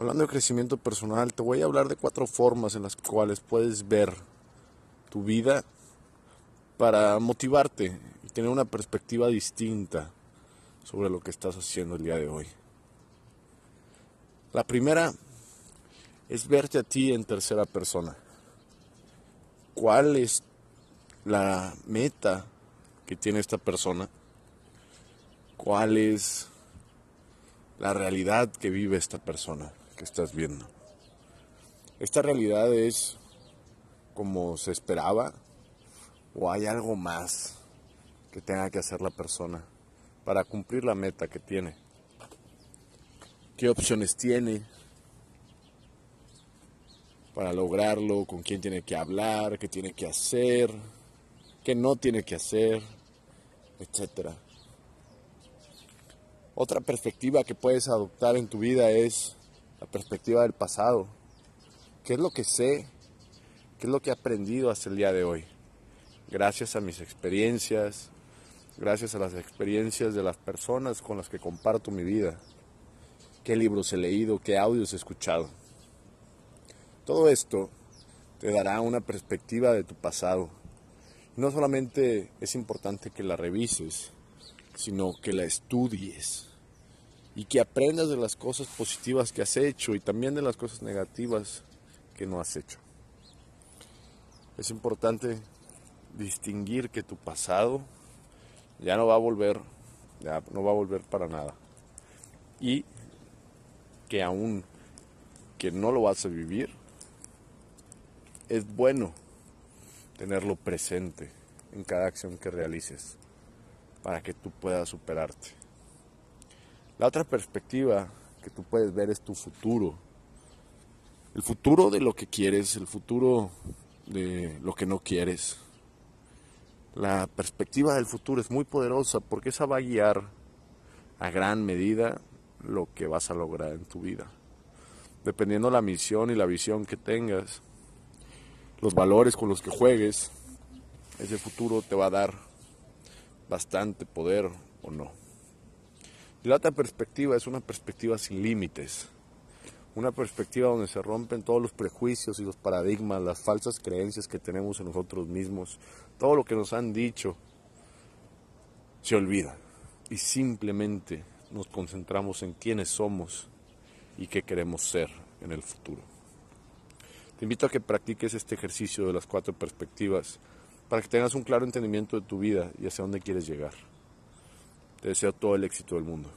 Hablando de crecimiento personal, te voy a hablar de cuatro formas en las cuales puedes ver tu vida para motivarte y tener una perspectiva distinta sobre lo que estás haciendo el día de hoy. La primera es verte a ti en tercera persona. ¿Cuál es la meta que tiene esta persona? ¿Cuál es la realidad que vive esta persona que estás viendo? ¿Esta realidad es como se esperaba o hay algo más que tenga que hacer la persona para cumplir la meta que tiene? ¿Qué opciones tiene? para lograrlo, con quién tiene que hablar, qué tiene que hacer, qué no tiene que hacer, etc. Otra perspectiva que puedes adoptar en tu vida es la perspectiva del pasado. ¿Qué es lo que sé? ¿Qué es lo que he aprendido hasta el día de hoy? Gracias a mis experiencias, gracias a las experiencias de las personas con las que comparto mi vida. ¿Qué libros he leído? ¿Qué audios he escuchado? Todo esto te dará una perspectiva de tu pasado. No solamente es importante que la revises, sino que la estudies y que aprendas de las cosas positivas que has hecho y también de las cosas negativas que no has hecho. Es importante distinguir que tu pasado ya no va a volver, ya no va a volver para nada. Y que aún que no lo vas a vivir, es bueno tenerlo presente en cada acción que realices para que tú puedas superarte. La otra perspectiva que tú puedes ver es tu futuro. El futuro de lo que quieres, el futuro de lo que no quieres. La perspectiva del futuro es muy poderosa porque esa va a guiar a gran medida lo que vas a lograr en tu vida. Dependiendo la misión y la visión que tengas, los valores con los que juegues, ese futuro te va a dar bastante poder o no. La otra perspectiva es una perspectiva sin límites, una perspectiva donde se rompen todos los prejuicios y los paradigmas, las falsas creencias que tenemos en nosotros mismos, todo lo que nos han dicho se olvida y simplemente nos concentramos en quiénes somos y qué queremos ser en el futuro. Te invito a que practiques este ejercicio de las cuatro perspectivas para que tengas un claro entendimiento de tu vida y hacia dónde quieres llegar. Te deseo todo el éxito del mundo.